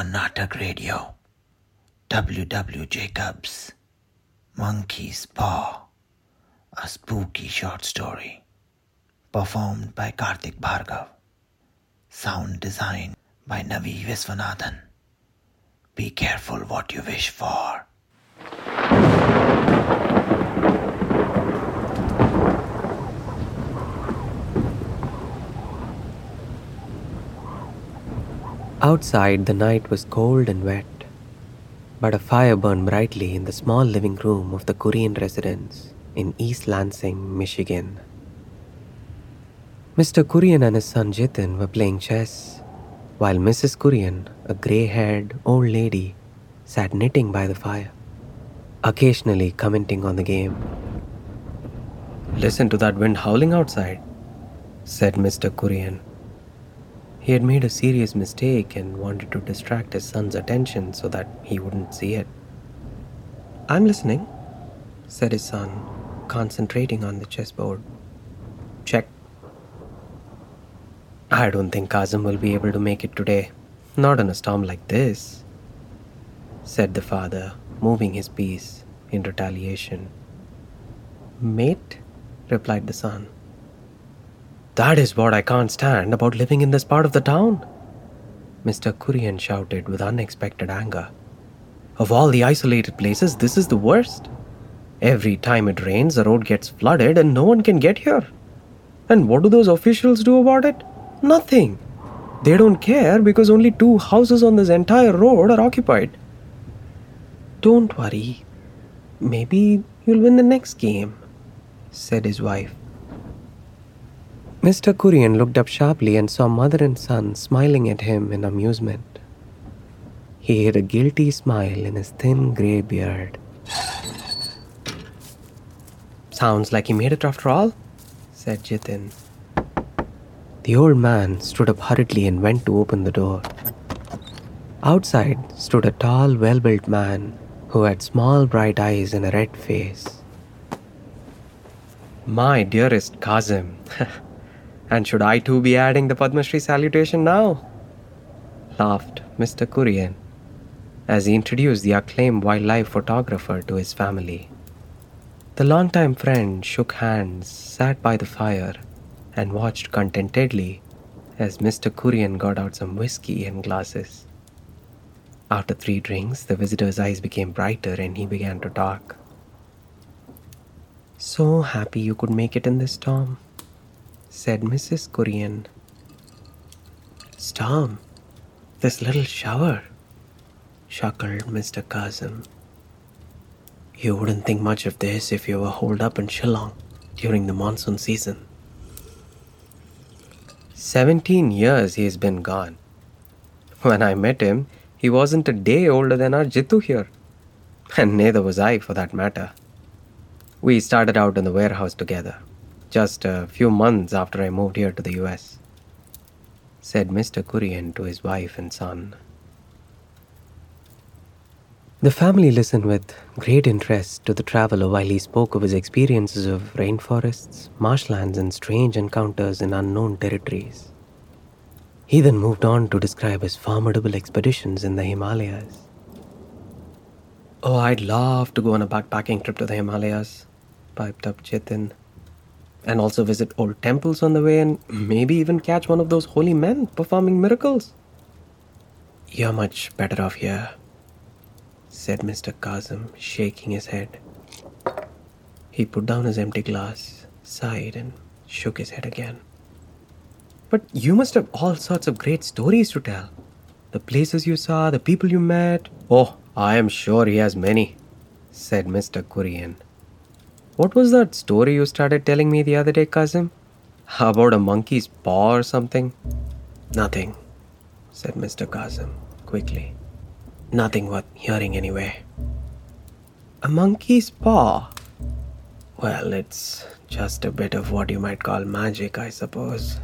Karnataka Radio. W.W. Jacobs. Monkey's Paw. A spooky short story. Performed by Karthik Bhargav. Sound design by Navi Viswanathan. Be careful what you wish for. Outside, the night was cold and wet, but a fire burned brightly in the small living room of the Kurian residence in East Lansing, Michigan. Mr. Kurian and his son Jitin were playing chess, while Mrs. Kurian, a gray haired old lady, sat knitting by the fire, occasionally commenting on the game. Listen to that wind howling outside, said Mr. Kurian. He had made a serious mistake and wanted to distract his son's attention so that he wouldn't see it. I'm listening, said his son, concentrating on the chessboard. Check. I don't think Kazim will be able to make it today. Not in a storm like this, said the father, moving his piece in retaliation. Mate, replied the son. That is what I can't stand about living in this part of the town. Mr. Kurian shouted with unexpected anger. Of all the isolated places, this is the worst. Every time it rains, the road gets flooded and no one can get here. And what do those officials do about it? Nothing. They don't care because only two houses on this entire road are occupied. Don't worry. Maybe you'll win the next game, said his wife. Mr. Kurian looked up sharply and saw mother and son smiling at him in amusement. He hid a guilty smile in his thin grey beard. Sounds like he made it after all, said Jitin. The old man stood up hurriedly and went to open the door. Outside stood a tall, well built man who had small, bright eyes and a red face. My dearest Kazim, and should I too be adding the Padma Shri salutation now? laughed Mr. Kurian as he introduced the acclaimed wildlife photographer to his family. The longtime friend shook hands, sat by the fire, and watched contentedly as Mr. Kurian got out some whiskey and glasses. After three drinks, the visitor's eyes became brighter and he began to talk. So happy you could make it in this storm, said Mrs. Kurian. Storm? This little shower? chuckled Mr. Kazim. You wouldn't think much of this if you were holed up in Shillong during the monsoon season. Seventeen years he has been gone. When I met him, he wasn't a day older than our Jitu here. And neither was I, for that matter. We started out in the warehouse together, just a few months after I moved here to the US, said Mr. Kurian to his wife and son. The family listened with great interest to the traveler while he spoke of his experiences of rainforests, marshlands, and strange encounters in unknown territories. He then moved on to describe his formidable expeditions in the Himalayas. Oh, I'd love to go on a backpacking trip to the Himalayas, piped up Chetan. And also visit old temples on the way and maybe even catch one of those holy men performing miracles. You're much better off here, said Mr. Kazim, shaking his head. He put down his empty glass, sighed, and shook his head again. But you must have all sorts of great stories to tell. The places you saw, the people you met. Oh, I am sure he has many, said Mr. Kurian. What was that story you started telling me the other day, Kazim? About a monkey's paw or something? Nothing, said Mr. Kazim quickly. Nothing worth hearing anyway. A monkey's paw? Well, it's just a bit of what you might call magic, I suppose,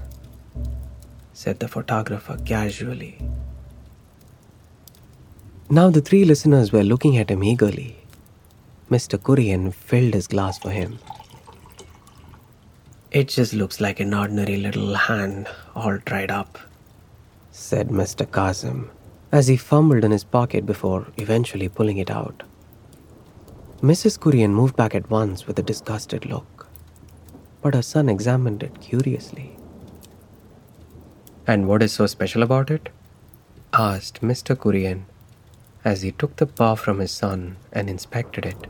said the photographer casually. Now the three listeners were looking at him eagerly. Mr. Kurian filled his glass for him. It just looks like an ordinary little hand all dried up, said Mr. Kazim, as he fumbled in his pocket before eventually pulling it out. Mrs. Kurian moved back at once with a disgusted look, but her son examined it curiously. And what is so special about it? asked Mr. Kurian as he took the paw from his son and inspected it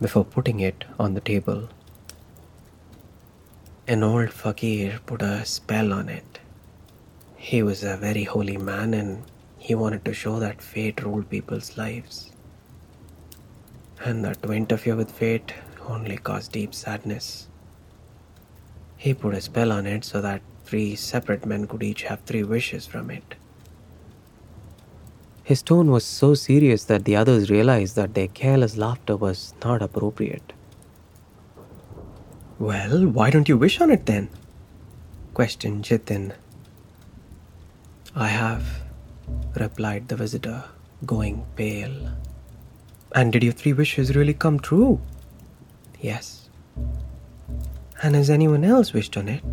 before putting it on the table. An old fakir put a spell on it. He was a very holy man and he wanted to show that fate ruled people's lives. And that to interfere with fate only caused deep sadness. He put a spell on it so that three separate men could each have three wishes from it. His tone was so serious that the others realized that their careless laughter was not appropriate. Well, why don't you wish on it then? questioned Jitin. I have, replied the visitor, going pale. And did your three wishes really come true? Yes. And has anyone else wished on it?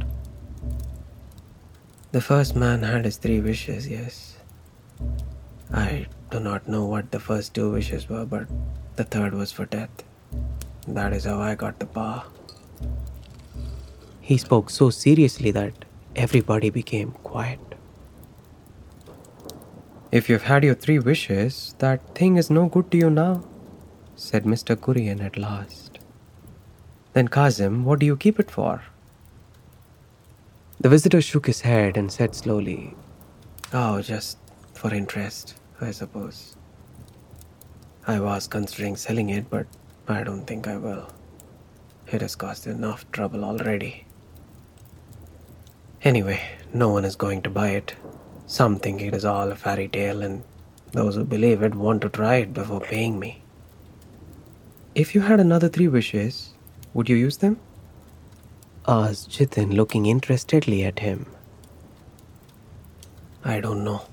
The first man had his three wishes, yes. I do not know what the first two wishes were, but the third was for death. That is how I got the power. He spoke so seriously that everybody became quiet. If you've had your three wishes, that thing is no good to you now, said Mr. Kurian at last. Then, Kazim, what do you keep it for? The visitor shook his head and said slowly, Oh, just for interest, I suppose. I was considering selling it, but I don't think I will. It has caused enough trouble already. Anyway, no one is going to buy it. Some think it is all a fairy tale, and those who believe it want to try it before paying me. If you had another three wishes, would you use them? asked Jitin, looking interestedly at him. I don't know.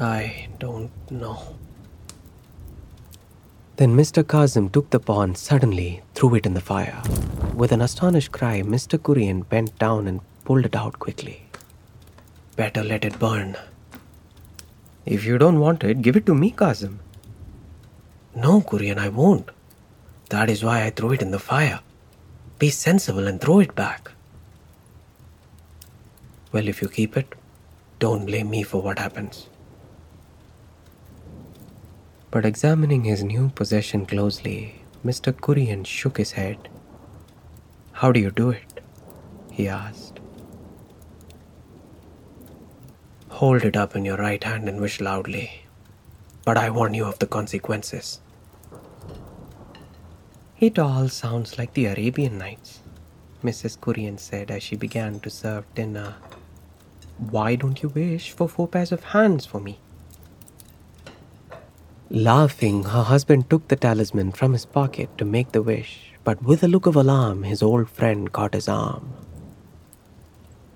I don't know. Then Mr. Kazim took the paw and suddenly threw it in the fire. With an astonished cry, Mr. Kurian bent down and pulled it out quickly. Better let it burn. If you don't want it, give it to me, Kazim. No, Kurian, I won't. That is why I threw it in the fire. Be sensible and throw it back. Well, if you keep it, don't blame me for what happens. But examining his new possession closely, Mr. Kurian shook his head. How do you do it? he asked. Hold it up in your right hand and wish loudly. But I warn you of the consequences. It all sounds like the Arabian Nights, Mrs. Kurian said as she began to serve dinner. Why don't you wish for four pairs of hands for me? Laughing, her husband took the talisman from his pocket to make the wish, but with a look of alarm, his old friend caught his arm.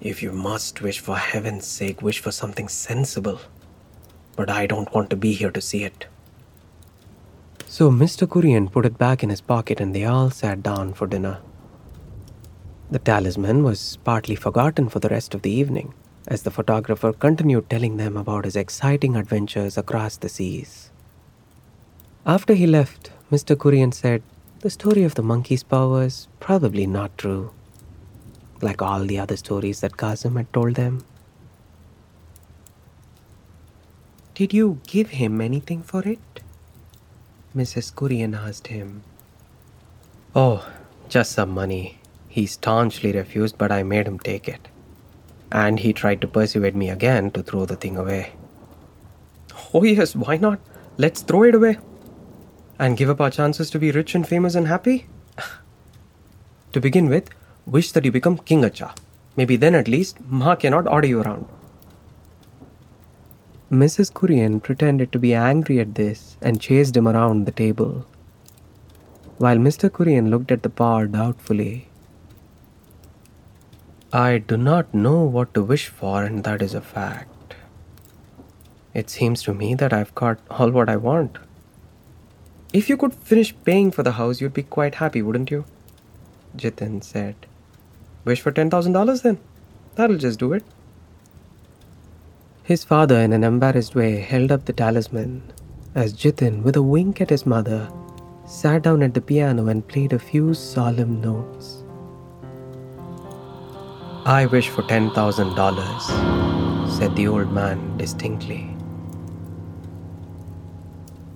If you must wish for heaven's sake, wish for something sensible. But I don't want to be here to see it. So Mr. Kurian put it back in his pocket and they all sat down for dinner. The talisman was partly forgotten for the rest of the evening, as the photographer continued telling them about his exciting adventures across the seas. After he left, Mr. Kurian said, The story of the monkey's paw was probably not true like all the other stories that Kazim had told them. Did you give him anything for it? Mrs. Kurian asked him. Oh, just some money. He staunchly refused, but I made him take it. And he tried to persuade me again to throw the thing away. Oh, yes, why not? Let's throw it away. And give up our chances to be rich and famous and happy? to begin with, Wish that you become King Acha. Maybe then at least Ma cannot order you around. Mrs. Kurian pretended to be angry at this and chased him around the table. While Mr. Kurian looked at the paw doubtfully. I do not know what to wish for, and that is a fact. It seems to me that I've got all what I want. If you could finish paying for the house, you'd be quite happy, wouldn't you? Jitin said. Wish for $10,000 then. That'll just do it. His father, in an embarrassed way, held up the talisman as Jitin, with a wink at his mother, sat down at the piano and played a few solemn notes. I wish for $10,000, said the old man distinctly.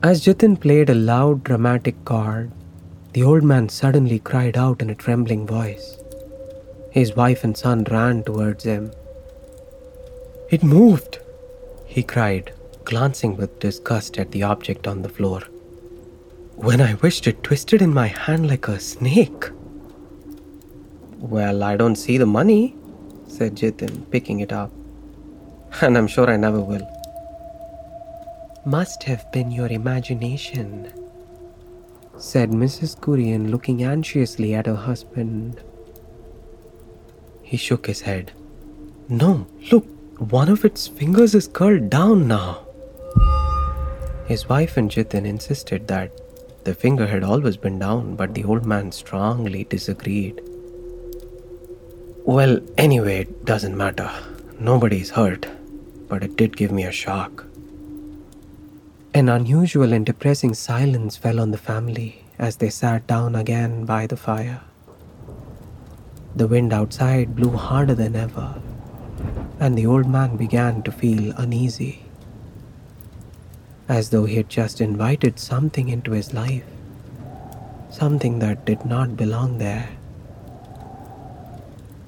As Jitin played a loud, dramatic chord, the old man suddenly cried out in a trembling voice. His wife and son ran towards him. It moved, he cried, glancing with disgust at the object on the floor. When I wished it twisted in my hand like a snake. Well, I don't see the money, said Jitin, picking it up. And I'm sure I never will. Must have been your imagination, said Mrs. Kurian, looking anxiously at her husband. He shook his head. No, look, one of its fingers is curled down now. His wife and Jitin insisted that the finger had always been down, but the old man strongly disagreed. Well, anyway, it doesn't matter. Nobody's hurt, but it did give me a shock. An unusual and depressing silence fell on the family as they sat down again by the fire. The wind outside blew harder than ever, and the old man began to feel uneasy, as though he had just invited something into his life, something that did not belong there.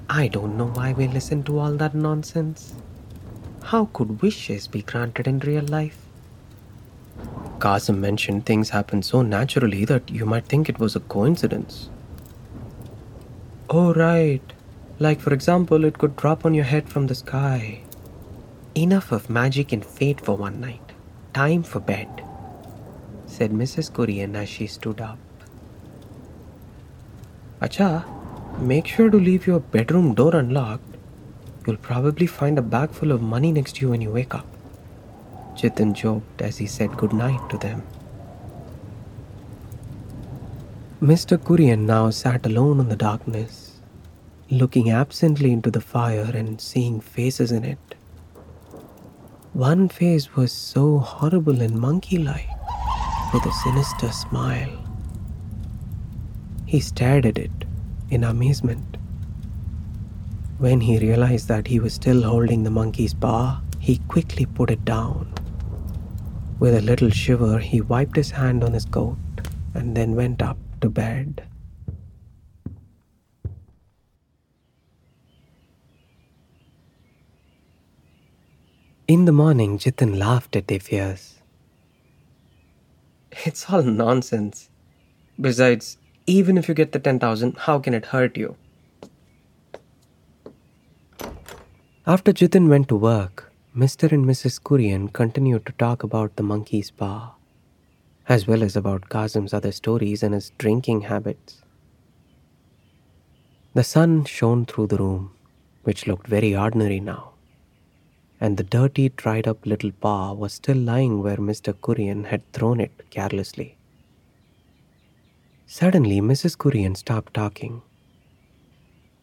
I don't know why we listen to all that nonsense. How could wishes be granted in real life? Kazim mentioned things happen so naturally that you might think it was a coincidence. Oh, right. Like, for example, it could drop on your head from the sky. Enough of magic and fate for one night. Time for bed, said Mrs. Kurian as she stood up. Acha, Make sure to leave your bedroom door unlocked. You'll probably find a bag full of money next to you when you wake up. Jitin joked as he said goodnight to them. Mr. Kurian now sat alone in the darkness, looking absently into the fire and seeing faces in it. One face was so horrible and monkey like, with a sinister smile. He stared at it in amazement. When he realized that he was still holding the monkey's paw, he quickly put it down. With a little shiver, he wiped his hand on his coat and then went up to bed. In the morning, Jitin laughed at their fears. It's all nonsense. Besides, even if you get the 10,000, how can it hurt you? After Jitin went to work, Mr. and Mrs. Kurian continued to talk about the monkey's paw, as well as about Kazim's other stories and his drinking habits. The sun shone through the room, which looked very ordinary now, and the dirty, dried up little paw was still lying where Mr. Kurian had thrown it carelessly. Suddenly, Mrs. Kurian stopped talking.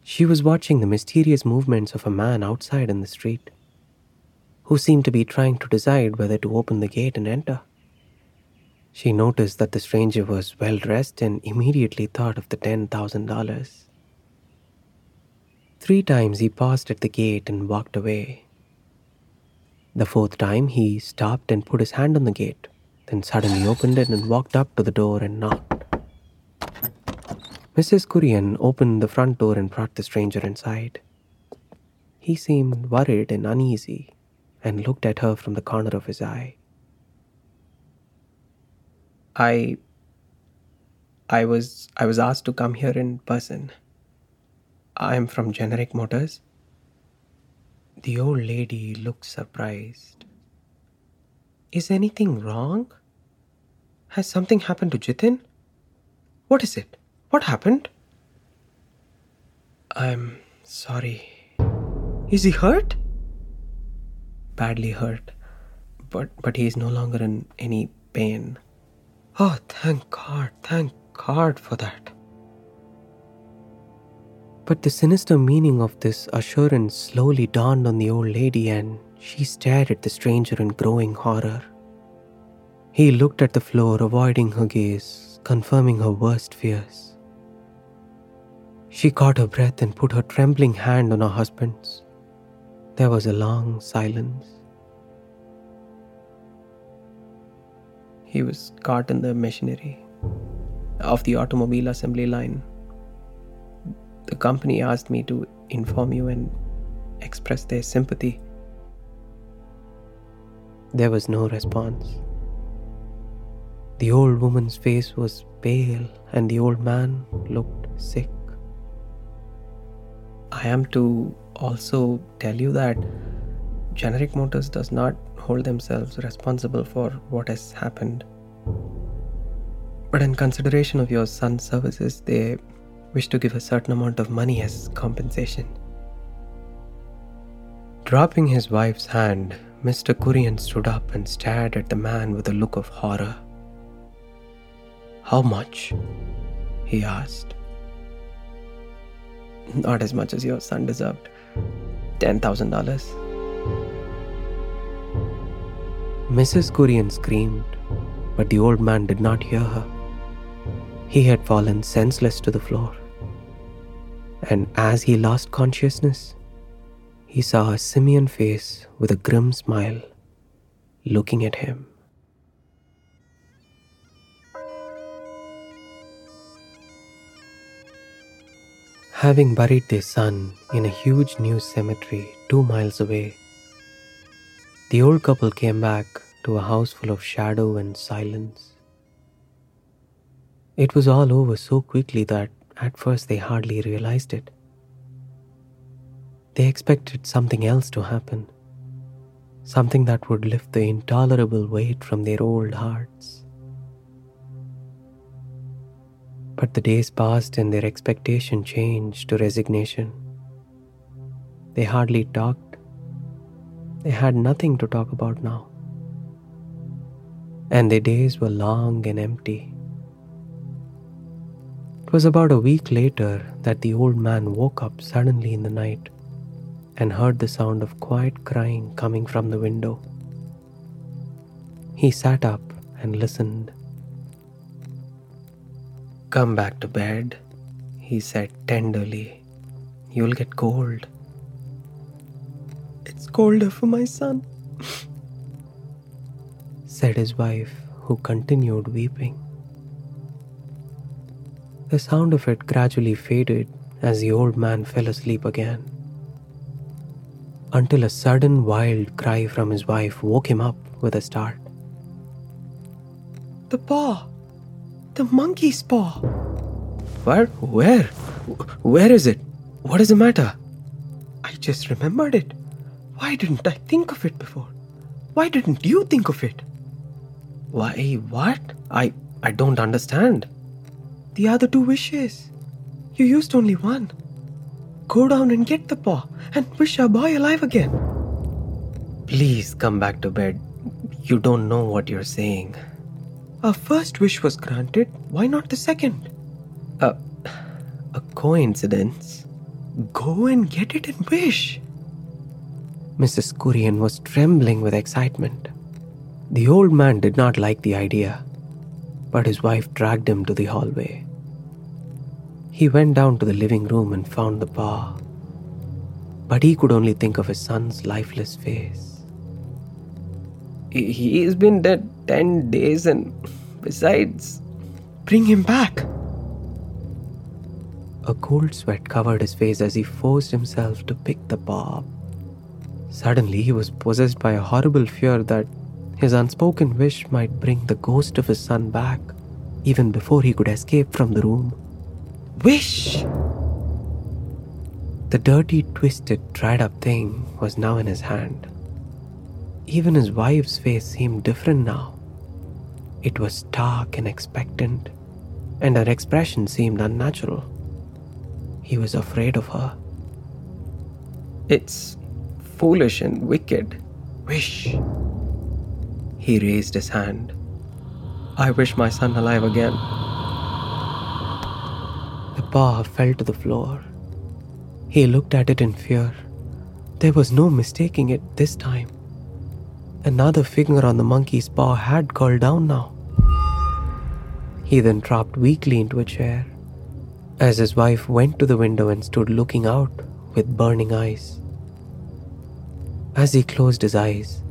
She was watching the mysterious movements of a man outside in the street, who seemed to be trying to decide whether to open the gate and enter. She noticed that the stranger was well dressed and immediately thought of the $10,000. Three times he paused at the gate and walked away. The fourth time he stopped and put his hand on the gate, then suddenly opened it and walked up to the door and knocked. Mrs. Kurian opened the front door and brought the stranger inside. He seemed worried and uneasy and looked at her from the corner of his eye. I I was I was asked to come here in person. I am from Generic Motors. The old lady looked surprised. Is anything wrong? Has something happened to Jitin? What is it? What happened? I'm sorry. Is he hurt? Badly hurt. But but he is no longer in any pain. Oh, thank God, thank God for that. But the sinister meaning of this assurance slowly dawned on the old lady, and she stared at the stranger in growing horror. He looked at the floor, avoiding her gaze, confirming her worst fears. She caught her breath and put her trembling hand on her husband's. There was a long silence. He was caught in the machinery of the automobile assembly line. The company asked me to inform you and express their sympathy. There was no response. The old woman's face was pale and the old man looked sick. I am to also tell you that Generic Motors does not hold themselves responsible for what has happened. But in consideration of your son's services, they wish to give a certain amount of money as compensation. Dropping his wife's hand, Mr. Kurian stood up and stared at the man with a look of horror. How much? he asked. Not as much as your son deserved. $10,000. Mrs. Kurian screamed, but the old man did not hear her. He had fallen senseless to the floor. And as he lost consciousness, he saw a simian face with a grim smile looking at him. Having buried their son in a huge new cemetery two miles away, the old couple came back to a house full of shadow and silence. It was all over so quickly that at first they hardly realized it. They expected something else to happen, something that would lift the intolerable weight from their old hearts. But the days passed and their expectation changed to resignation. They hardly talked. They had nothing to talk about now. And their days were long and empty. It was about a week later that the old man woke up suddenly in the night and heard the sound of quiet crying coming from the window. He sat up and listened. Come back to bed, he said tenderly. You'll get cold. It's colder for my son, said his wife, who continued weeping. The sound of it gradually faded as the old man fell asleep again. Until a sudden wild cry from his wife woke him up with a start. The paw! The monkey's paw. What? Where? Where is it? What is the matter? I just remembered it. Why didn't I think of it before? Why didn't you think of it? Why, what? I, I don't understand. The other two wishes. You used only one. Go down and get the paw and wish our boy alive again. Please come back to bed. You don't know what you're saying. Our first wish was granted. Why not the second? Uh, a coincidence. Go and get it and wish. Mrs. Kurian was trembling with excitement. The old man did not like the idea, but his wife dragged him to the hallway. He went down to the living room and found the paw, but he could only think of his son's lifeless face. He's been dead 10 days, and besides, bring him back. A cold sweat covered his face as he forced himself to pick the paw up. Suddenly, he was possessed by a horrible fear that his unspoken wish might bring the ghost of his son back, even before he could escape from the room. Wish! The dirty, twisted, dried up thing was now in his hand. Even his wife's face seemed different now. It was stark and expectant, and her expression seemed unnatural. He was afraid of her. It's foolish and wicked. Wish. He raised his hand. I wish my son alive again. The paw fell to the floor, He looked at it in fear. There was no mistaking it this time. Another finger on the monkey's paw had curled down now. He then dropped weakly into a chair as his wife went to the window and stood looking out with burning eyes. As he closed his eyes,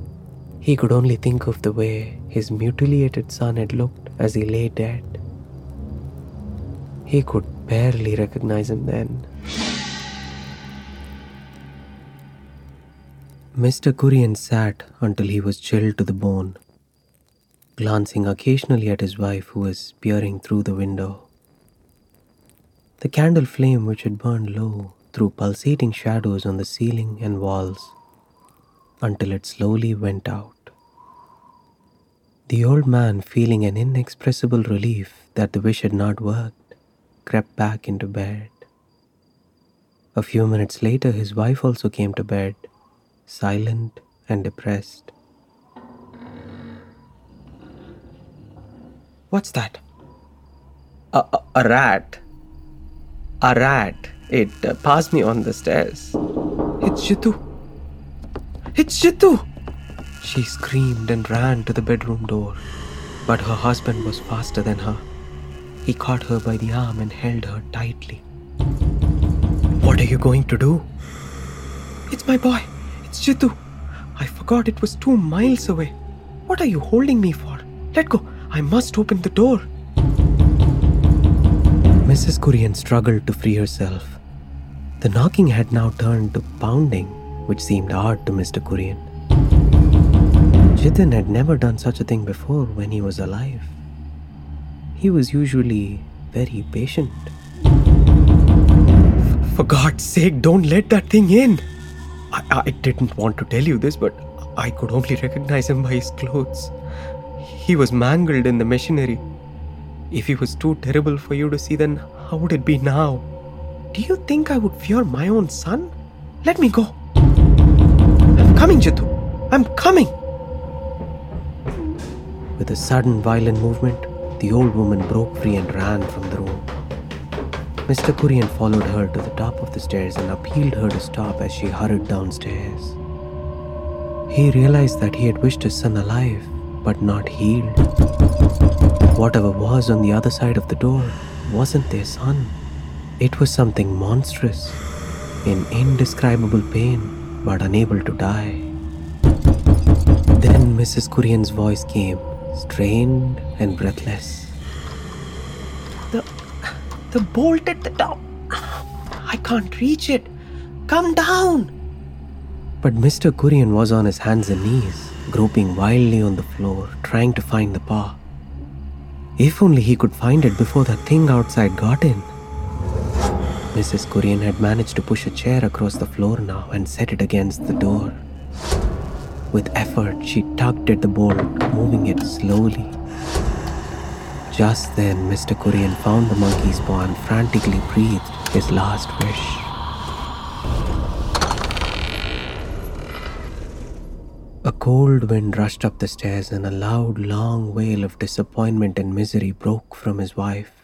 he could only think of the way his mutilated son had looked as he lay dead. He could barely recognize him then. Mr. Kurian sat until he was chilled to the bone, glancing occasionally at his wife who was peering through the window. The candle flame, which had burned low, threw pulsating shadows on the ceiling and walls until it slowly went out. The old man, feeling an inexpressible relief that the wish had not worked, crept back into bed. A few minutes later, his wife also came to bed silent and depressed. What's that? A, a, a rat. A rat. It uh, passed me on the stairs. It's Jitu. It's Jitu! She screamed and ran to the bedroom door, but her husband was faster than her. He caught her by the arm and held her tightly. What are you going to do? It's my boy. It's Jitu. I forgot it was two miles away. What are you holding me for? Let go. I must open the door. Mrs. Kurian struggled to free herself. The knocking had now turned to pounding, which seemed odd to Mr. Kurian. Jitin had never done such a thing before when he was alive. He was usually very patient. For God's sake, don't let that thing in! I, I didn't want to tell you this, but I could only recognize him by his clothes. He was mangled in the machinery. If he was too terrible for you to see, then how would it be now? Do you think I would fear my own son? Let me go. I'm coming, Jitu. I'm coming. With a sudden violent movement, the old woman broke free and ran from the room. Mr. Kurian followed her to the top of the stairs and appealed her to stop as she hurried downstairs. He realized that he had wished his son alive, but not healed. Whatever was on the other side of the door wasn't their son. It was something monstrous, in indescribable pain, but unable to die. Then Mrs. Kurian's voice came, strained and breathless. The bolt at the top. I can't reach it. Come down. But Mr. Kurian was on his hands and knees, groping wildly on the floor, trying to find the paw. If only he could find it before that thing outside got in. Mrs. Kurian had managed to push a chair across the floor now and set it against the door. With effort, she tugged at the bolt, moving it slowly. Just then, Mr. Kurian found the monkey's paw and frantically breathed his last wish. A cold wind rushed up the stairs, and a loud, long wail of disappointment and misery broke from his wife.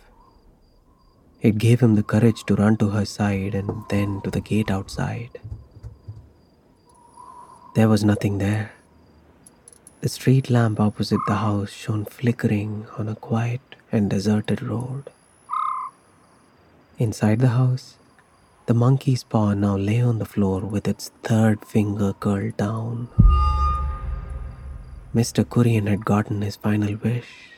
It gave him the courage to run to her side and then to the gate outside. There was nothing there. The street lamp opposite the house shone flickering on a quiet and deserted road. Inside the house, the monkey's paw now lay on the floor with its third finger curled down. Mr. Kurian had gotten his final wish.